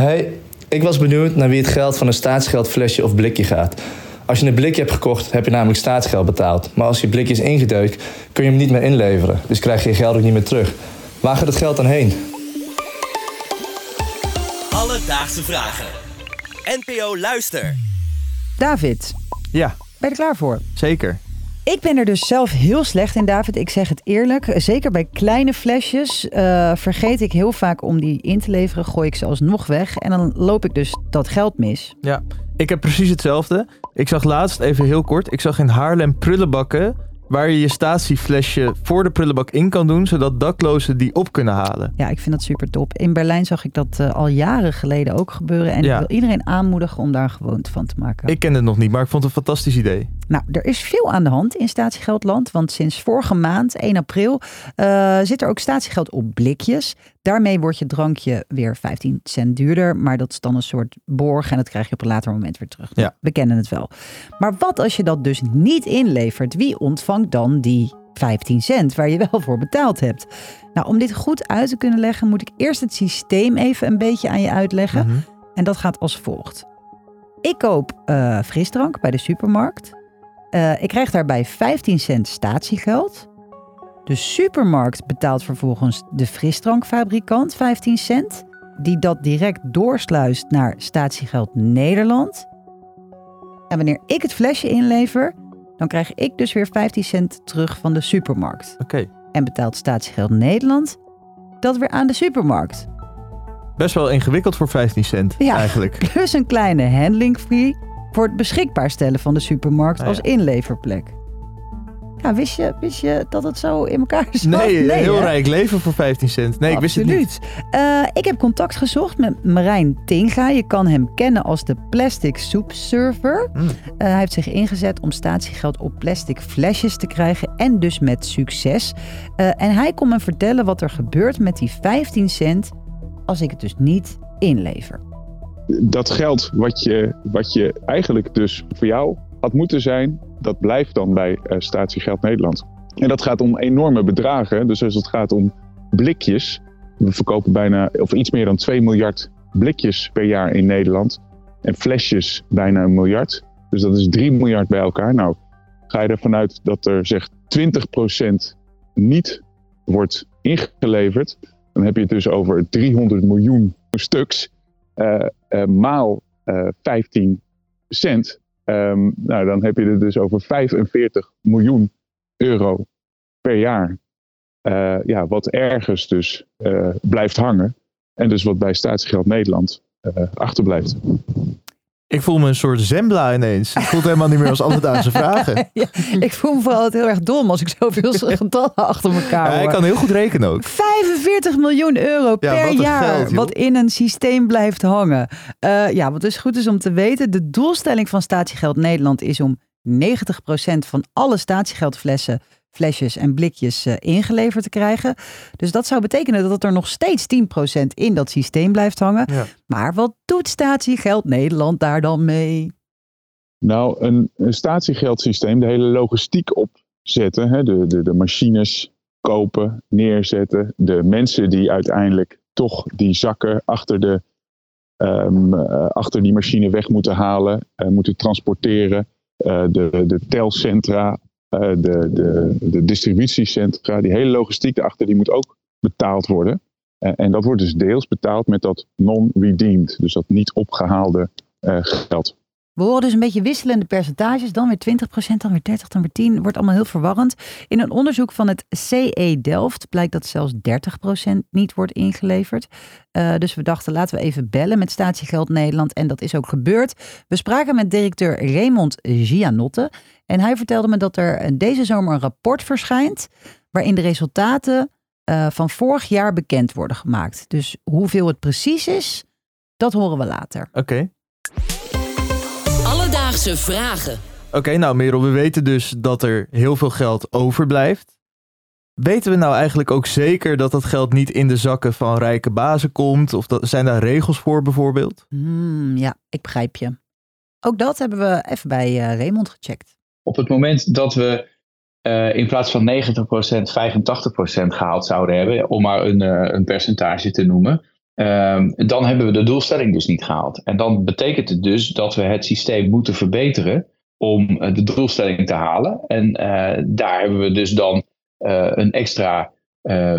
Hey, ik was benieuwd naar wie het geld van een staatsgeldflesje of blikje gaat. Als je een blikje hebt gekocht, heb je namelijk staatsgeld betaald. Maar als je blikje is ingedeukt, kun je hem niet meer inleveren. Dus krijg je je geld ook niet meer terug. Waar gaat het geld dan heen? Alledaagse vragen. NPO Luister. David, Ja, ben je er klaar voor? zeker. Ik ben er dus zelf heel slecht in, David. Ik zeg het eerlijk. Zeker bij kleine flesjes eh, vergeet ik heel vaak om die in te leveren. Gooi ik ze alsnog weg. En dan loop ik dus dat geld mis. Ja, ik heb precies hetzelfde. Ik zag laatst, even heel kort, ik zag in Haarlem prullenbakken waar je je statieflesje voor de prullenbak in kan doen, zodat daklozen die op kunnen halen. Ja, ik vind dat super top. In Berlijn zag ik dat eh, al jaren geleden ook gebeuren. En Ja. ik wil iedereen aanmoedigen om daar een gewoonte van te maken. Ik ken het nog niet, maar ik vond het een fantastisch idee. Nou, er is veel aan de hand in statiegeldland. Want sinds vorige maand, 1 april, eh, zit er ook statiegeld op blikjes. Daarmee wordt je drankje weer 15 cent duurder. Maar dat is dan een soort borg en dat krijg je op een later moment weer terug. Ja. We kennen het wel. Maar wat als je dat dus niet inlevert? Wie ontvangt dan die 15 cent waar je wel voor betaald hebt? Nou, om dit goed uit te kunnen leggen, moet ik eerst het systeem even een beetje aan je uitleggen. Mhm. En dat gaat als volgt. Ik koop eh, frisdrank bij de supermarkt. Eh, ik krijg daarbij 15 cent statiegeld. De supermarkt betaalt vervolgens de frisdrankfabrikant 15 cent. Die dat direct doorsluist naar statiegeld Nederland. En wanneer ik het flesje inlever, dan krijg ik dus weer 15 cent terug van de supermarkt. Oké, En betaalt statiegeld Nederland dat weer aan de supermarkt. best wel ingewikkeld voor 15 cent Ja. eigenlijk. Plus een kleine handling fee voor het beschikbaar stellen van de supermarkt Ah, als inleverplek. Ja, wist je, wist je dat het zo in elkaar zat? Nee, heel hè? rijk leven voor 15 cent. Nee, ik wist het niet. Eh, ik heb contact gezocht met Marijn Tinga. Je kan hem kennen als de Plastic Soup Server. Hmm. Eh, hij heeft zich ingezet om statiegeld op plastic flesjes te krijgen. En dus met succes. Eh, en hij kon me vertellen wat er gebeurt met die 15 cent als ik het dus niet inlever. Dat geld wat je, wat je eigenlijk dus voor jou had moeten zijn, dat blijft dan bij eh Statiegeld Nederland. En dat gaat om enorme bedragen. Dus als het gaat om blikjes, we verkopen bijna of iets meer dan 2 miljard blikjes per jaar in Nederland. En flesjes bijna een miljard. Dus dat is 3 miljard bij elkaar. Nou, ga je ervan uit dat er zeg 20% niet wordt ingeleverd, dan heb je het dus over 300 miljoen stuks. Eh, eh, maal eh 15 cent. Ehm, nou, dan heb je het dus over 45 miljoen euro per jaar. Eh, ja, wat ergens dus eh, blijft hangen. En dus wat bij Staatsgeld Nederland eh, achterblijft. Ik voel me een soort Zembla ineens. Het voelt helemaal niet meer als alledaagse vragen. Ja, ik voel me vooral heel erg dom als ik zoveel getallen achter elkaar Ja, hoor. ik kan heel goed rekenen ook. 45 miljoen euro per jaar, geld, wat in een systeem blijft hangen. Eh, ja, wat dus goed is om te weten, de doelstelling van Statiegeld Nederland is om 90% van alle statiegeldflessen, flesjes en blikjes eh, ingeleverd te krijgen. Dus dat zou betekenen dat er nog steeds 10% in dat systeem blijft hangen. Ja. Maar wat doet Statiegeld Nederland daar dan mee? Nou, een, een statiegeldsysteem, de hele logistiek opzetten, hè, de, de, de machines kopen, neerzetten, de mensen die uiteindelijk toch die zakken achter, de, ehm, eh, achter die machine weg moeten halen, eh, moeten transporteren, eh, de, de telcentra, de, de, de distributiecentra, die hele logistiek daarachter, die moet ook betaald worden. Eh, en dat wordt dus deels betaald met dat non-redeemed, dus dat niet opgehaalde eh, geld. We horen dus een beetje wisselende percentages. Dan weer 20%, dan weer 30%, dan weer 10%. Wordt allemaal heel verwarrend. In een onderzoek van het CE Delft blijkt dat zelfs 30% niet wordt ingeleverd. Eh, dus we dachten, laten we even bellen met Statiegeld Nederland. En dat is ook gebeurd. We spraken met directeur Raymond Gianotte. En hij vertelde me dat er deze zomer een rapport verschijnt... waarin de resultaten eh, van vorig jaar bekend worden gemaakt. Dus hoeveel het precies is, dat horen we later. Oké. Alledaagse vragen. Oké, nou Merel, we weten dus dat er heel veel geld overblijft. Weten we nou eigenlijk ook zeker dat dat geld niet in de zakken van rijke bazen komt? Of dat, zijn daar regels voor bijvoorbeeld? Hmm, ja, ik begrijp je. Ook dat hebben we even bij eh, Raymond gecheckt. Op het moment dat we eh, in plaats van 90% 85% gehaald zouden hebben, om maar een, eh, een percentage te noemen, ehm, dan hebben we de doelstelling dus niet gehaald. En dan betekent het dus dat we het systeem moeten verbeteren om eh, de doelstelling te halen. En eh, daar hebben we dus dan eh, een extra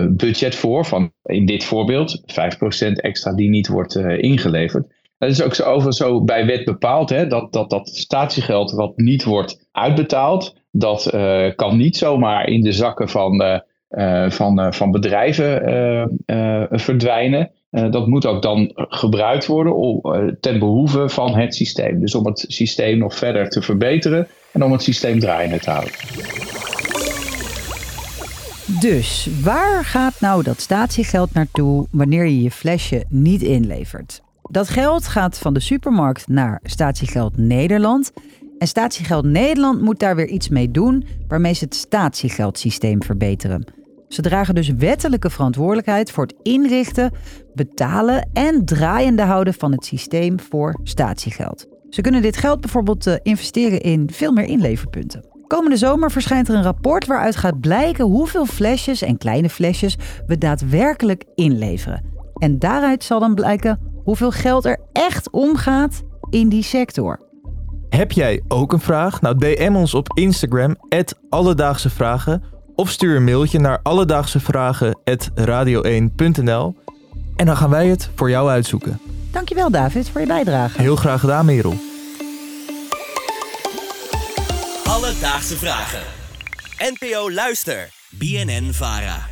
budget voor, van in dit voorbeeld 5% extra die niet wordt ingeleverd. Dat is ook zo, over zo bij wet bepaald, hè, dat, dat dat statiegeld wat niet wordt uitbetaald, dat kan niet zomaar in de zakken van, van, van bedrijven verdwijnen. dat moet ook dan gebruikt worden om, ten behoeve van het systeem. Dus om het systeem nog verder te verbeteren en om het systeem draaiende te houden. Dus waar gaat nou dat statiegeld naartoe wanneer je je flesje niet inlevert? Dat geld gaat van de supermarkt naar Statiegeld Nederland. En Statiegeld Nederland moet daar weer iets mee doen waarmee ze het statiegeldsysteem verbeteren. Ze dragen dus wettelijke verantwoordelijkheid voor het inrichten, betalen en draaiende houden van het systeem voor statiegeld. Ze kunnen dit geld bijvoorbeeld eh, investeren in veel meer inleverpunten. Komende zomer verschijnt er een rapport waaruit gaat blijken hoeveel flesjes en kleine flesjes we daadwerkelijk inleveren. En daaruit zal dan blijken hoeveel geld er echt omgaat in die sector. Heb jij ook een vraag? Nou, DM ons op Instagram, Alledaagse Vragen. Of stuur een mailtje naar alledaagsevragen.radio1.nl. En dan gaan wij het voor jou uitzoeken. Dankjewel David voor je bijdrage. Heel graag gedaan Merel. Alledaagse Vragen. NPO Luister. BNN-VARA.